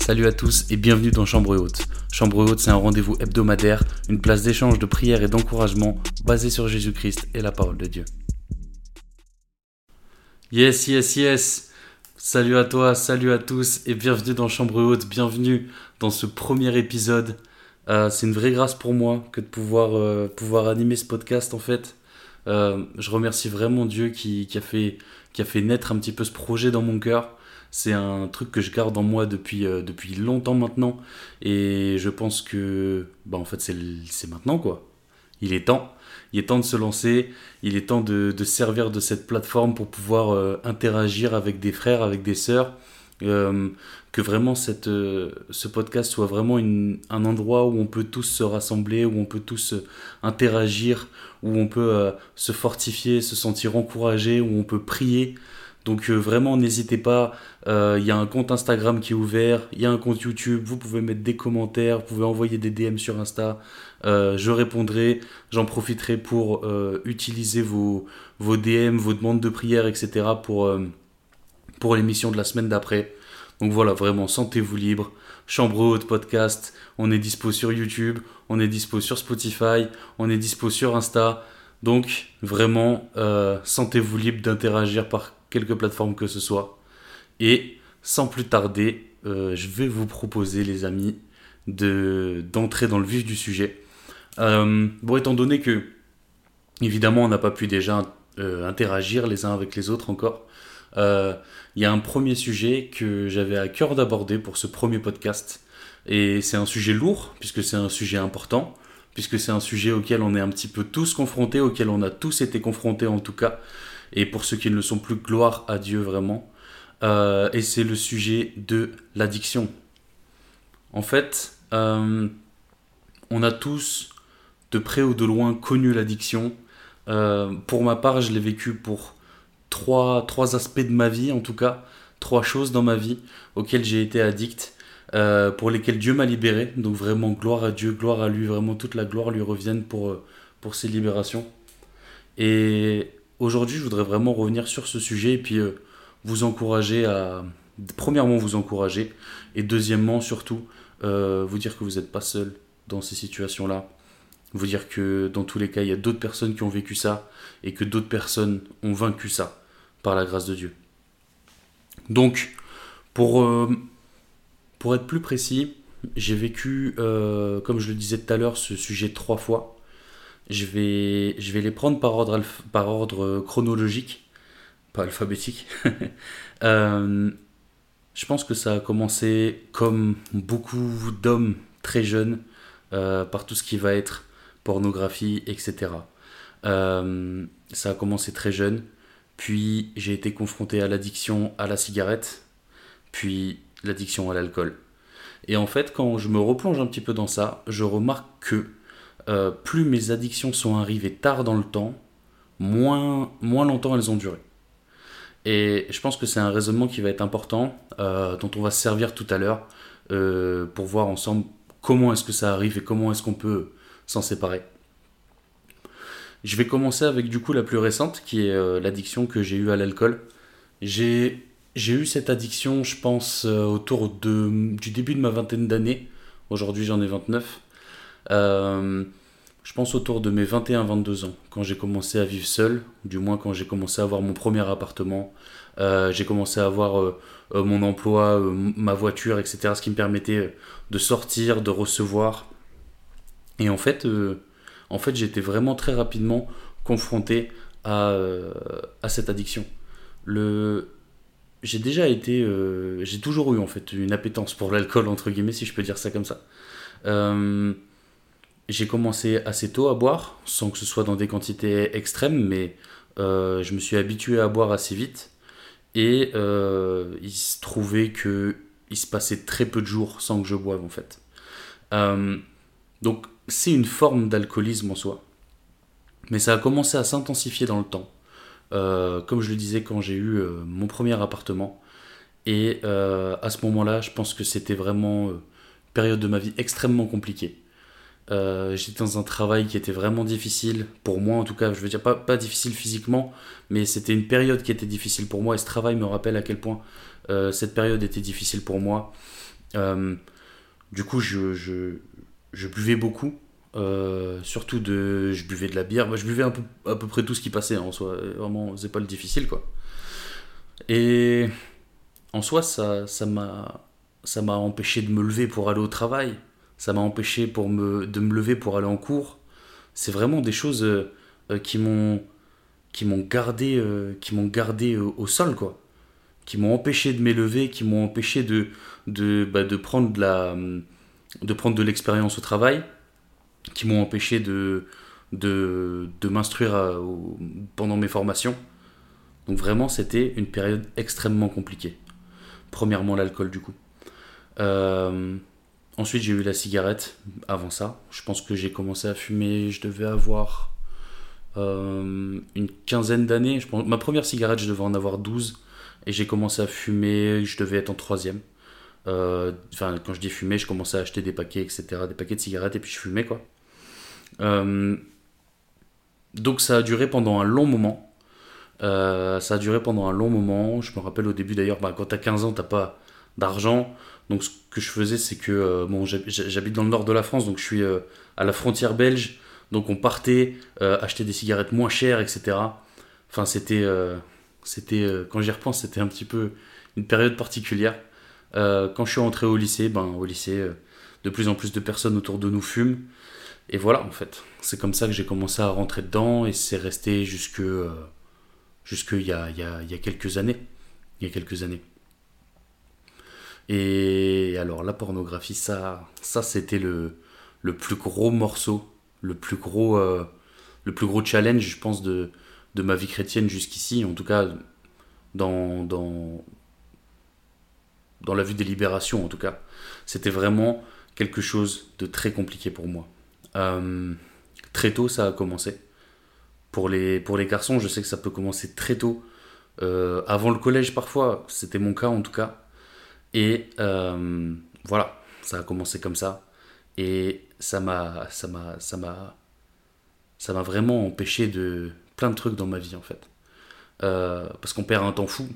Salut à tous et bienvenue dans Chambre Haute. Chambre Haute, c'est un rendez-vous hebdomadaire, une place d'échange, de prière et d'encouragement basé sur Jésus-Christ et la parole de Dieu. Yes, yes, yes. Salut à toi, salut à tous et bienvenue dans Chambre Haute, bienvenue dans ce premier épisode. Euh, c'est une vraie grâce pour moi que de pouvoir, euh, pouvoir animer ce podcast en fait. Euh, je remercie vraiment Dieu a fait, qui a fait naître un petit peu ce projet dans mon cœur. C'est un truc que je garde en moi depuis, euh, depuis longtemps maintenant. Et je pense que, bah, en fait, c'est maintenant, quoi. Il est temps. Il est temps de se lancer. Il est temps de, de servir de cette plateforme pour pouvoir euh, interagir avec des frères, avec des sœurs. Euh, que vraiment cette, ce podcast soit vraiment une, un endroit où on peut tous se rassembler, où on peut tous interagir, où on peut se fortifier, se sentir encouragé, où on peut prier. Donc vraiment n'hésitez pas, il y a un compte Instagram qui est ouvert, il y a un compte YouTube, vous pouvez mettre des commentaires, vous pouvez envoyer des DM sur Insta, je répondrai, j'en profiterai pour utiliser vos, vos DM, vos demandes de prière, etc. pour, pour l'émission de la semaine d'après. Donc voilà, vraiment, sentez-vous libre. Chambre haute podcast, on est dispo sur YouTube, on est dispo sur Spotify, on est dispo sur Insta. Donc vraiment, euh, sentez-vous libre d'interagir par quelque plateforme que ce soit. Et sans plus tarder, euh, je vais vous proposer, les amis, de d'entrer dans le vif du sujet. Euh, bon, étant donné que, évidemment, on n'a pas pu déjà euh, interagir les uns avec les autres encore, il y a un premier sujet que j'avais à cœur d'aborder pour ce premier podcast. Et c'est un sujet lourd, puisque c'est un sujet important, puisque c'est un sujet auquel on est un petit peu tous confrontés, auquel on a tous été confrontés en tout cas. Et pour ceux qui ne le sont plus, gloire à Dieu vraiment. Euh, et c'est le sujet de l'addiction. En fait, euh, on a tous, de près ou de loin, connu l'addiction. Euh, pour ma part, je l'ai vécu pour trois, trois aspects de ma vie, en tout cas, trois choses dans ma vie auxquelles j'ai été addict, pour lesquelles Dieu m'a libéré. Donc vraiment, gloire à Dieu, gloire à lui, vraiment toute la gloire lui revienne pour, pour ses libérations. Et aujourd'hui, je voudrais vraiment revenir sur ce sujet et puis euh, vous encourager à... Premièrement, vous encourager, et deuxièmement, surtout, euh, vous dire que vous n'êtes pas seul dans ces situations-là. Vous dire que dans tous les cas, il y a d'autres personnes qui ont vécu ça et que d'autres personnes ont vaincu ça par la grâce de Dieu. Donc, pour, euh, pour être plus précis, j'ai vécu, comme je le disais tout à l'heure, ce sujet trois fois. Je vais, je vais les prendre par ordre, par ordre chronologique, pas alphabétique. Euh, je pense que ça a commencé comme beaucoup d'hommes très jeunes, euh, par tout ce qui va être pornographie, etc. Euh, ça a commencé très jeune, puis j'ai été confronté à l'addiction à la cigarette, puis l'addiction à l'alcool. Et en fait, quand je me replonge un petit peu dans ça, je remarque que euh, plus mes addictions sont arrivées tard dans le temps, moins, moins longtemps elles ont duré. Et je pense que c'est un raisonnement qui va être important, euh, dont on va se servir tout à l'heure, euh, pour voir ensemble comment est-ce que ça arrive et comment est-ce qu'on peut s'en séparer. Je vais commencer avec du coup la plus récente, qui est l'addiction que j'ai eue à l'alcool. J'ai eu cette addiction, je pense, autour du début de ma vingtaine d'années. Aujourd'hui, j'en ai 29. Euh, je pense autour de mes 21-22 ans, quand j'ai commencé à vivre seul, du moins quand j'ai commencé à avoir mon premier appartement, euh, j'ai commencé à avoir euh, mon emploi, ma voiture, etc., ce qui me permettait de sortir, de recevoir. Et en fait, en fait j'étais vraiment très rapidement confronté à, à cette addiction. Le... J'ai déjà été, j'ai toujours eu en fait une appétence pour l'alcool entre guillemets si je peux dire ça comme ça. J'ai commencé assez tôt à boire, sans que ce soit dans des quantités extrêmes, mais euh, je me suis habitué à boire assez vite. Et euh, il se trouvait que il se passait très peu de jours sans que je boive en fait. Euh, donc c'est une forme d'alcoolisme en soi. Mais ça a commencé à s'intensifier dans le temps. Comme je le disais quand j'ai eu mon premier appartement. Et à ce moment-là, je pense que c'était vraiment une période de ma vie extrêmement compliquée. Euh, j'étais dans un travail qui était vraiment difficile, pour moi en tout cas, je veux dire pas, difficile physiquement, mais c'était une période qui était difficile pour moi et ce travail me rappelle à quel point euh, cette période était difficile pour moi. du coup, je, buvais beaucoup. surtout de je buvais de la bière je buvais un peu, à peu près tout ce qui passait hein, en soi vraiment c'est pas le difficile quoi et en soi ça m'a ça m'a empêché de me lever pour aller au travail ça m'a empêché pour me de me lever pour aller en cours c'est vraiment des choses qui m'ont qui m'ont gardé, euh, qui m'ont gardé au, sol, quoi. Qui m'ont empêché de m'élever, qui m'ont empêché de, de, bah, de prendre de la, de prendre de l'expérience au travail, qui m'ont empêché de, de, de m'instruire euh, pendant mes formations. Donc vraiment, c'était une période extrêmement compliquée. Premièrement, l'alcool, du coup. Euh, ensuite, j'ai eu la cigarette avant ça. Je pense que j'ai commencé à fumer, je devais avoir euh, une quinzaine d'années. Je pense, ma première cigarette, je devais en avoir 12. Et j'ai commencé à fumer, je devais être en troisième. Euh, enfin, quand je dis fumer, je commençais à acheter des paquets, etc. Des paquets de cigarettes, et puis je fumais, quoi. Euh, donc ça a duré pendant un long moment. ça a duré pendant un long moment. Je me rappelle au début d'ailleurs, bah, quand t'as 15 ans, t'as pas d'argent. Donc ce que je faisais, c'est que bon, j'habite dans le nord de la France, donc je suis à la frontière belge. Donc on partait euh, acheter des cigarettes moins chères, etc. Enfin, c'était, euh, c'était euh, quand j'y repense, c'était un petit peu une période particulière. quand je suis rentré au lycée, ben, au lycée, de plus en plus de personnes autour de nous fument. Et voilà, en fait. C'est comme ça que j'ai commencé à rentrer dedans et c'est resté jusque, jusque il y a, y, a, y a quelques années. Il y a quelques années. Et alors la pornographie, ça, ça c'était le, le plus gros morceau le plus gros, euh, le plus gros challenge, je pense, de, de ma vie chrétienne jusqu'ici, en tout cas dans, dans, dans la vue des libérations, en tout cas. C'était vraiment quelque chose de très compliqué pour moi. Euh, très tôt, ça a commencé. Pour les, pour les garçons, je sais que ça peut commencer très tôt. Euh, avant le collège, parfois, c'était mon cas en tout cas. Et voilà, ça a commencé comme ça. Et ça m'a ça m'a ça m'a ça m'a vraiment empêché de plein de trucs dans ma vie en fait. Euh, parce qu'on perd un temps fou.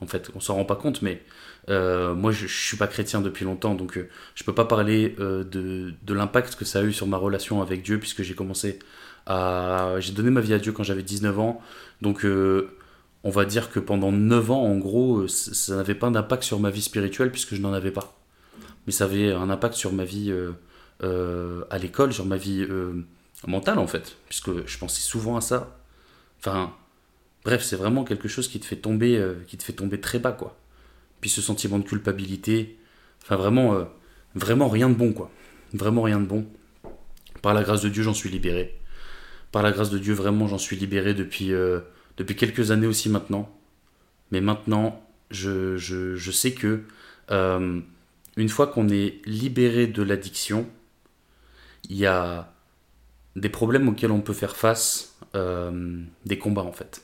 En fait on s'en rend pas compte mais euh, moi je, je, suis pas chrétien depuis longtemps donc euh, je peux pas parler de, de l'impact que ça a eu sur ma relation avec Dieu puisque j'ai commencé à j'ai donné ma vie à Dieu quand j'avais 19 ans. Donc on va dire que pendant 9 ans en gros ça n'avait pas d'impact sur ma vie spirituelle puisque je n'en avais pas mais ça avait un impact sur ma vie euh, à l'école, sur ma vie euh, mentale en fait, puisque je pensais souvent à ça. Enfin, bref, c'est vraiment quelque chose qui te fait tomber, euh, qui te fait tomber très bas quoi. Puis ce sentiment de culpabilité, enfin vraiment, vraiment rien de bon quoi, vraiment rien de bon. Par la grâce de Dieu, j'en suis libéré. Par la grâce de Dieu, vraiment, j'en suis libéré depuis, depuis quelques années aussi maintenant. Mais maintenant, je, je, je sais que une fois qu'on est libéré de l'addiction, il y a des problèmes auxquels on peut faire face, euh, des combats en fait.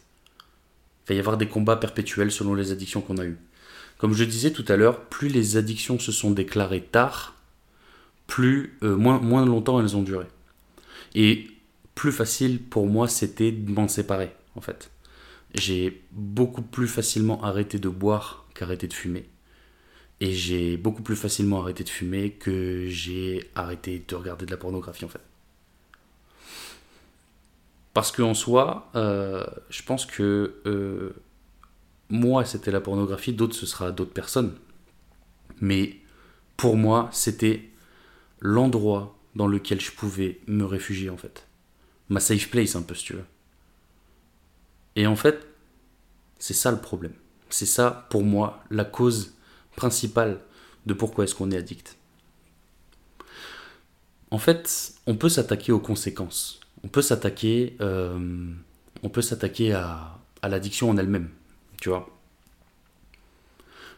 Il va y avoir des combats perpétuels selon les addictions qu'on a eues. Comme je disais tout à l'heure, plus les addictions se sont déclarées tard, plus euh, moins, moins longtemps elles ont duré. Et plus facile pour moi c'était de m'en séparer en fait. J'ai beaucoup plus facilement arrêté de boire qu'arrêté de fumer. Et j'ai beaucoup plus facilement arrêté de fumer que j'ai arrêté de regarder de la pornographie en fait. Parce qu'en soi, euh, je pense que euh, moi c'était la pornographie, d'autres ce sera d'autres personnes. Mais pour moi c'était l'endroit dans lequel je pouvais me réfugier en fait. Ma safe place un peu si tu veux. Et en fait, c'est ça le problème. C'est ça pour moi la cause principal de pourquoi est-ce qu'on est addict. En fait, on peut s'attaquer aux conséquences. On peut s'attaquer, euh, à, l'addiction en elle-même, tu vois.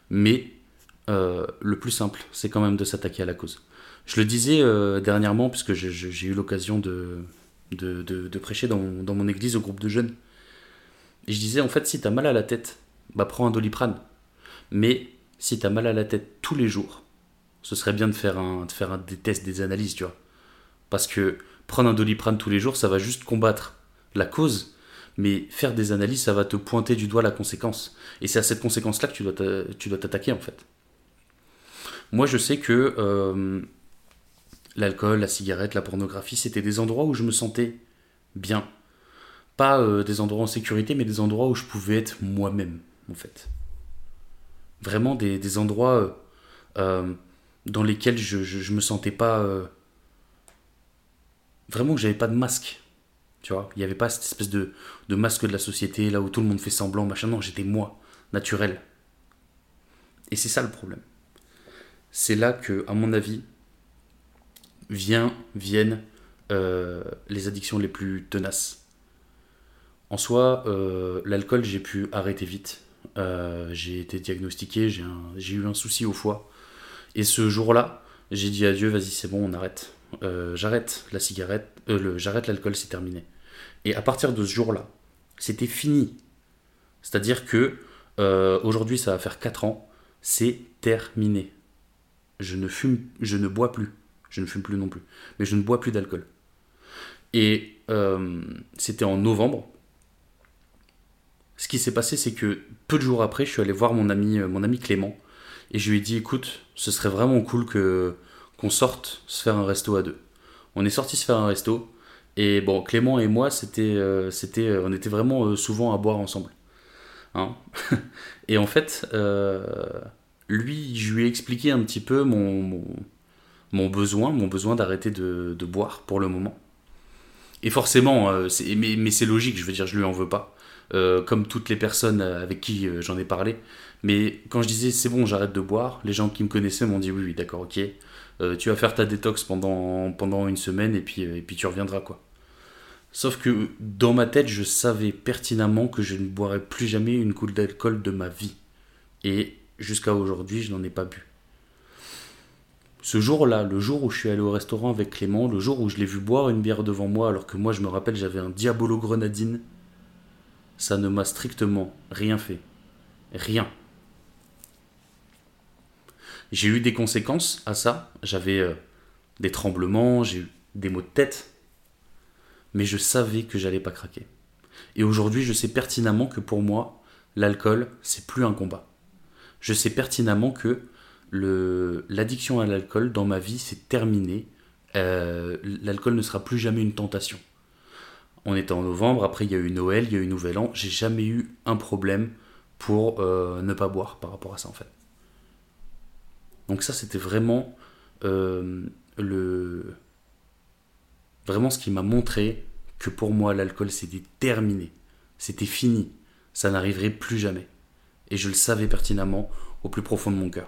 Mais euh, le plus simple, c'est quand même de s'attaquer à la cause. Je le disais euh, dernièrement, puisque j'ai eu l'occasion de, prêcher dans mon, église au groupe de jeunes. Et je disais, en fait, si tu as mal à la tête, bah prends un doliprane. Mais si tu as mal à la tête tous les jours, ce serait bien de faire, un, de des tests, des analyses, tu vois. Parce que prendre un doliprane tous les jours, ça va juste combattre la cause, mais faire des analyses, ça va te pointer du doigt la conséquence. Et c'est à cette conséquence-là que tu dois t'attaquer, en fait. Moi, je sais que euh, l'alcool, la cigarette, la pornographie, c'était des endroits où je me sentais bien. Pas euh, des endroits en sécurité, mais des endroits où je pouvais être moi-même, en fait. Vraiment des, endroits euh, euh, dans lesquels je, je, me sentais pas. vraiment que j'avais pas de masque. Tu vois, il n'y avait pas cette espèce de, masque de la société, là où tout le monde fait semblant, machin. Non, j'étais moi, naturel. Et c'est ça le problème. C'est là que, à mon avis, viennent les addictions les plus tenaces. En soi, euh, l'alcool, j'ai pu arrêter vite. Euh, j'ai été diagnostiqué, j'ai eu un souci au foie. Et ce jour-là, j'ai dit adieu, vas-y, c'est bon, on arrête. Euh, j'arrête la cigarette, j'arrête l'alcool, c'est terminé. Et à partir de ce jour-là, c'était fini. C'est-à-dire que aujourd'hui, ça va faire 4 ans, c'est terminé. Je ne fume, je ne bois plus. Je ne fume plus non plus. Mais je ne bois plus d'alcool. Et c'était en novembre. Ce qui s'est passé, c'est que peu de jours après, je suis allé voir mon ami, euh, mon ami Clément. Et je lui ai dit, écoute, ce serait vraiment cool que qu'on sorte se faire un resto à deux. On est sorti se faire un resto. Et bon, Clément et moi, c'était, euh, c'était, euh, on était vraiment souvent à boire ensemble. Hein et en fait, lui, je lui ai expliqué un petit peu mon, mon, besoin, mon besoin d'arrêter de, boire pour le moment. Et forcément, mais, mais c'est logique, je veux dire, je lui en veux pas. Euh, comme toutes les personnes avec qui euh, j'en ai parlé. Mais quand je disais c'est bon, j'arrête de boire, les gens qui me connaissaient m'ont dit oui, oui, d'accord, ok. Euh, tu vas faire ta détox pendant, pendant une semaine et puis, euh, et puis tu reviendras, quoi. Sauf que dans ma tête, je savais pertinemment que je ne boirais plus jamais une coupe d'alcool de ma vie. Et jusqu'à aujourd'hui, je n'en ai pas bu. Ce jour-là, le jour où je suis allé au restaurant avec Clément, le jour où je l'ai vu boire une bière devant moi, alors que moi, je me rappelle, j'avais un Diabolo Grenadine, ça ne m'a strictement rien fait. Rien. J'ai eu des conséquences à ça. J'avais euh, des tremblements, j'ai eu des maux de tête. Mais je savais que j'allais pas craquer. Et aujourd'hui, je sais pertinemment que pour moi, l'alcool, c'est plus un combat. Je sais pertinemment que l'addiction à l'alcool dans ma vie, c'est terminé. Euh, l'alcool ne sera plus jamais une tentation. On était en novembre, après il y a eu Noël, il y a eu Nouvel An, j'ai jamais eu un problème pour euh, ne pas boire par rapport à ça en fait. Donc ça c'était vraiment euh, le vraiment ce qui m'a montré que pour moi l'alcool c'était terminé, c'était fini, ça n'arriverait plus jamais. Et je le savais pertinemment au plus profond de mon cœur.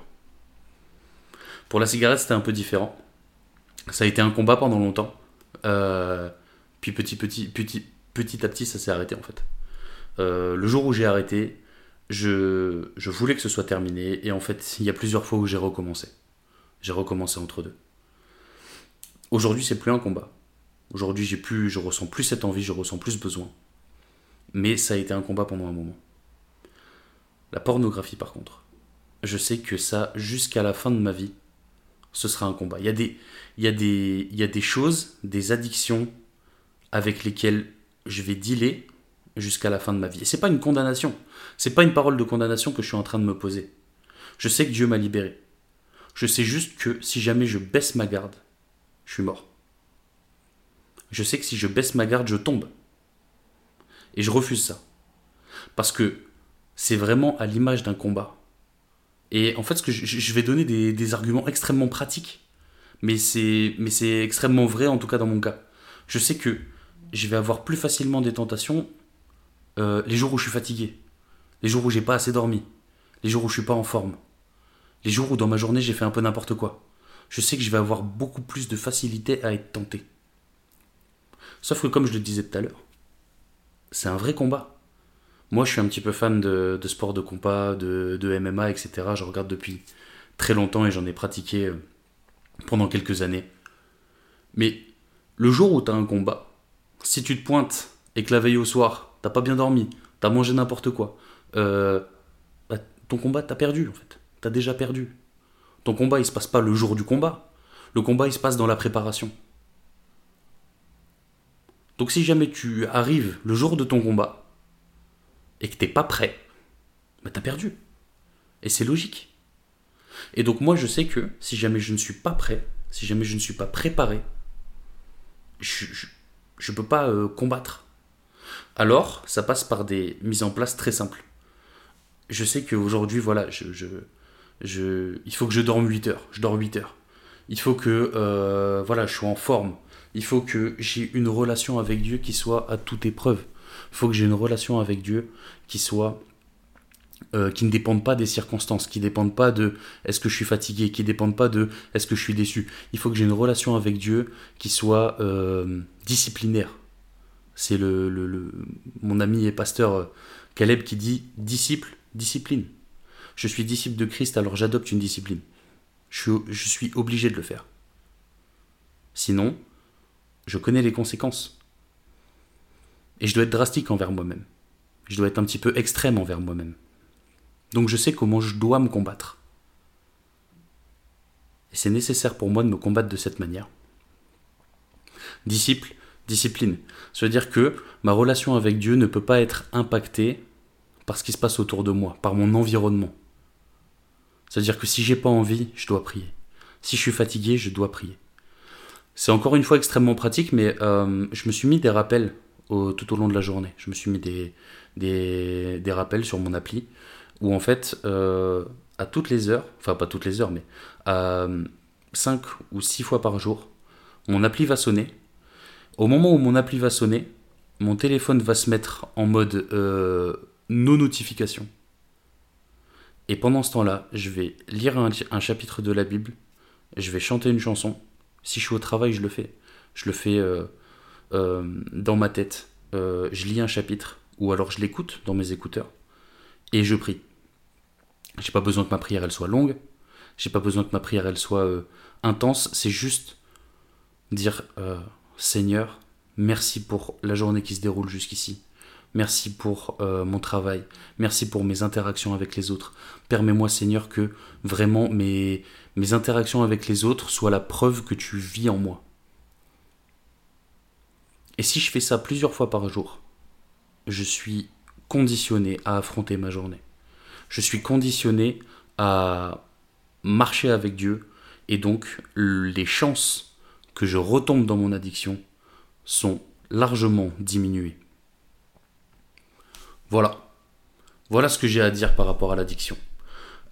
Pour la cigarette c'était un peu différent. Ça a été un combat pendant longtemps. Euh, puis petit, petit, petit, petit à petit, ça s'est arrêté en fait. Euh, le jour où j'ai arrêté, je, je voulais que ce soit terminé. Et en fait, il y a plusieurs fois où j'ai recommencé. J'ai recommencé entre deux. Aujourd'hui, c'est plus un combat. Aujourd'hui, j'ai plus, je ressens plus cette envie, je ressens plus ce besoin. Mais ça a été un combat pendant un moment. La pornographie, par contre, je sais que ça, jusqu'à la fin de ma vie, ce sera un combat. Il y a des, il y a des, il y a des choses, des addictions avec lesquelles je vais dealer jusqu'à la fin de ma vie. Et c'est pas une condamnation. C'est pas une parole de condamnation que je suis en train de me poser. Je sais que Dieu m'a libéré. Je sais juste que si jamais je baisse ma garde, je suis mort. Je sais que si je baisse ma garde, je tombe. Et je refuse ça. Parce que c'est vraiment à l'image d'un combat. Et en fait, ce que je, vais donner des, arguments extrêmement pratiques, mais c'est extrêmement vrai en tout cas dans mon cas. Je sais que je vais avoir plus facilement des tentations euh, les jours où je suis fatigué, les jours où j'ai pas assez dormi, les jours où je suis pas en forme, les jours où dans ma journée j'ai fait un peu n'importe quoi. Je sais que je vais avoir beaucoup plus de facilité à être tenté. Sauf que comme je le disais tout à l'heure, c'est un vrai combat. Moi, je suis un petit peu fan de, de sport de combat, de, de MMA, etc. Je regarde depuis très longtemps et j'en ai pratiqué euh, pendant quelques années. Mais le jour où tu as un combat, si tu te pointes et que la veille au soir, t'as pas bien dormi, t'as mangé n'importe quoi, euh, bah, ton combat, t'as perdu en fait. T'as déjà perdu. Ton combat, il se passe pas le jour du combat. Le combat, il se passe dans la préparation. Donc si jamais tu arrives le jour de ton combat et que t'es pas prêt, bah t'as perdu. Et c'est logique. Et donc moi je sais que si jamais je ne suis pas prêt, si jamais je ne suis pas préparé, je ne peux pas euh, combattre. Alors ça passe par des mises en place très simples. Je sais qu'aujourd'hui, voilà, je, je, il faut que je dorme 8 heures. Je dors 8 heures. Il faut que euh, voilà, je sois en forme. Il faut que j'ai une relation avec Dieu qui soit à toute épreuve. Il faut que j'ai une relation avec Dieu qui soit euh, qui ne dépendent pas des circonstances, qui ne dépendent pas de est-ce que je suis fatigué, qui ne dépendent pas de est-ce que je suis déçu. Il faut que j'ai une relation avec Dieu qui soit euh, disciplinaire. C'est le, le, mon ami et pasteur euh, Caleb qui dit disciple, discipline. Je suis disciple de Christ, alors j'adopte une discipline. Je je suis obligé de le faire. Sinon, je connais les conséquences. Et je dois être drastique envers moi-même. Je dois être un petit peu extrême envers moi-même. Donc je sais comment je dois me combattre. Et c'est nécessaire pour moi de me combattre de cette manière. Disciple, discipline. Ça veut dire que ma relation avec Dieu ne peut pas être impactée par ce qui se passe autour de moi, par mon environnement. C'est-à-dire que si j'ai pas envie, je dois prier. Si je suis fatigué, je dois prier. C'est encore une fois extrêmement pratique, mais euh, je me suis mis des rappels tout au long de la journée. Je me suis mis des, des rappels sur mon appli où en fait, euh, à toutes les heures, enfin pas toutes les heures, mais à 5 ou 6 fois par jour, mon appli va sonner. Au moment où mon appli va sonner, mon téléphone va se mettre en mode euh, no notification. Et pendant ce temps-là, je vais lire un, chapitre de la Bible, je vais chanter une chanson. Si je suis au travail, je le fais. Je le fais euh, dans ma tête. je lis un chapitre, ou alors je l'écoute dans mes écouteurs, et je prie. J'ai pas besoin que ma prière elle soit longue. J'ai pas besoin que ma prière elle soit euh, intense. C'est juste dire euh, Seigneur, merci pour la journée qui se déroule jusqu'ici. Merci pour euh, mon travail. Merci pour mes interactions avec les autres. Permets-moi, Seigneur, que vraiment mes, mes interactions avec les autres soient la preuve que tu vis en moi. Et si je fais ça plusieurs fois par jour, je suis conditionné à affronter ma journée je suis conditionné à marcher avec Dieu et donc les chances que je retombe dans mon addiction sont largement diminuées. Voilà. Voilà ce que j'ai à dire par rapport à l'addiction.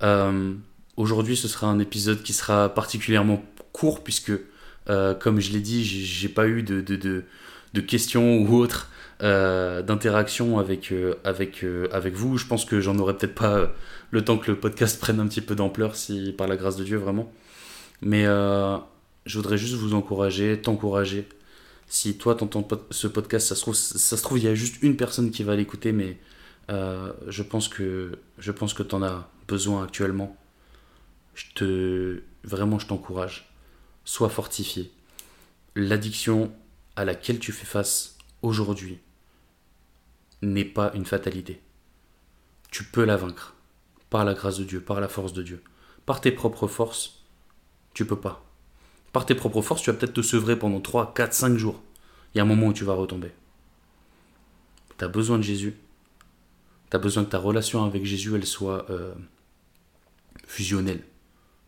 Euh, aujourd'hui, ce sera un épisode qui sera particulièrement court puisque, euh, comme je l'ai dit, j'ai pas eu de, questions ou autres euh, d'interaction avec, euh, avec, euh, avec vous. Je pense que j'en aurais peut-être pas le temps que le podcast prenne un petit peu d'ampleur, si par la grâce de Dieu vraiment. Mais je voudrais juste vous encourager, t'encourager. Si toi t'entends ce podcast, ça se, trouve, il y a juste une personne qui va l'écouter, mais je pense que je pense que t'en as besoin actuellement. Je te vraiment je t'encourage. Sois fortifié. L'addiction à laquelle tu fais face aujourd'hui n'est pas une fatalité. Tu peux la vaincre par la grâce de Dieu, par la force de Dieu. Par tes propres forces, tu peux pas. Par tes propres forces, tu vas peut-être te sevrer pendant 3, 4, 5 jours. Il y a un moment où tu vas retomber. Tu as besoin de Jésus. Tu as besoin que ta relation avec Jésus, elle soit euh, fusionnelle.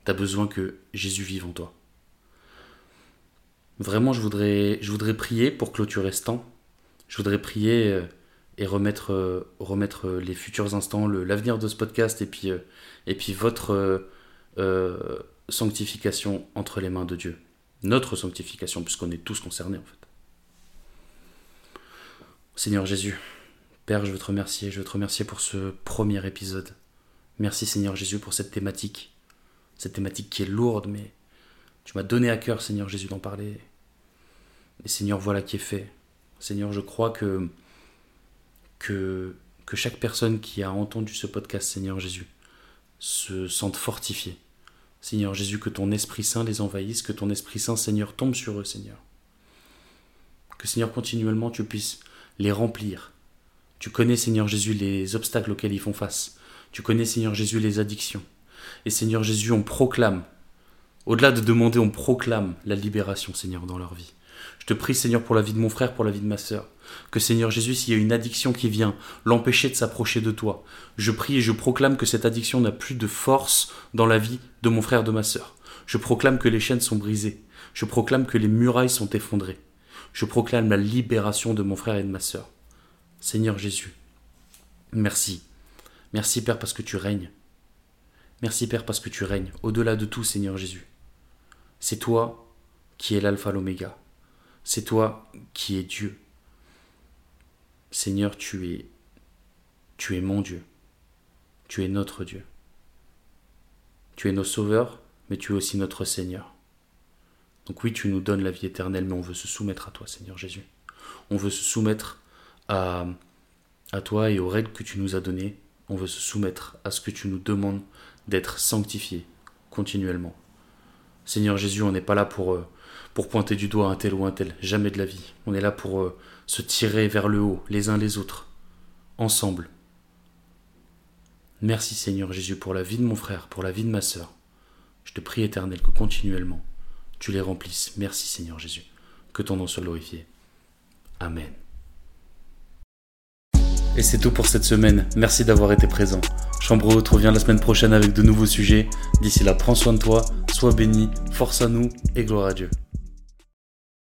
Tu as besoin que Jésus vive en toi. Vraiment, je voudrais, je voudrais prier pour clôturer ce temps. Je voudrais prier euh, et remettre, euh, remettre les futurs instants, l'avenir de ce podcast et puis, euh, et puis votre sanctification entre les mains de Dieu. Notre sanctification, puisqu'on est tous concernés en fait. Seigneur Jésus, Père, je veux te remercier, je veux te remercier pour ce premier épisode. Merci Seigneur Jésus pour cette thématique, cette thématique qui est lourde, mais tu m'as donné à cœur, Seigneur Jésus, d'en parler. Et Seigneur, voilà qui est fait. Seigneur, je crois que, que, que chaque personne qui a entendu ce podcast, Seigneur Jésus, se sente fortifiée. Seigneur Jésus, que ton Esprit Saint les envahisse, que ton Esprit Saint, Seigneur, tombe sur eux, Seigneur. Que, Seigneur, continuellement, tu puisses les remplir. Tu connais, Seigneur Jésus, les obstacles auxquels ils font face. Tu connais, Seigneur Jésus, les addictions. Et Seigneur Jésus, on proclame, au-delà de demander, on proclame la libération, Seigneur, dans leur vie. Je te prie, Seigneur, pour la vie de mon frère, pour la vie de ma sœur. Que Seigneur Jésus, s'il y a une addiction qui vient l'empêcher de s'approcher de toi, je prie et je proclame que cette addiction n'a plus de force dans la vie de mon frère, de ma sœur. Je proclame que les chaînes sont brisées. Je proclame que les murailles sont effondrées. Je proclame la libération de mon frère et de ma sœur. Seigneur Jésus, merci. Merci Père parce que tu règnes. Merci Père parce que tu règnes au-delà de tout Seigneur Jésus. C'est toi qui es l'alpha l'oméga. C'est toi qui es Dieu. Seigneur, tu es tu es mon Dieu. Tu es notre Dieu. Tu es nos sauveurs, mais tu es aussi notre Seigneur. Donc oui, tu nous donnes la vie éternelle, mais on veut se soumettre à toi, Seigneur Jésus. On veut se soumettre à, à toi et aux règles que tu nous as données. On veut se soumettre à ce que tu nous demandes d'être sanctifié continuellement. Seigneur Jésus, on n'est pas là pour, euh, pour pointer du doigt un tel ou un tel, jamais de la vie. On est là pour euh, se tirer vers le haut, les uns les autres, ensemble. Merci Seigneur Jésus pour la vie de mon frère, pour la vie de ma sœur. Je te prie éternel que continuellement tu les remplisses. Merci Seigneur Jésus. Que ton nom soit glorifié. Amen. Et c'est tout pour cette semaine. Merci d'avoir été présent. Chambre Haute revient la semaine prochaine avec de nouveaux sujets. D'ici là, prends soin de toi, sois béni, force à nous et gloire à Dieu.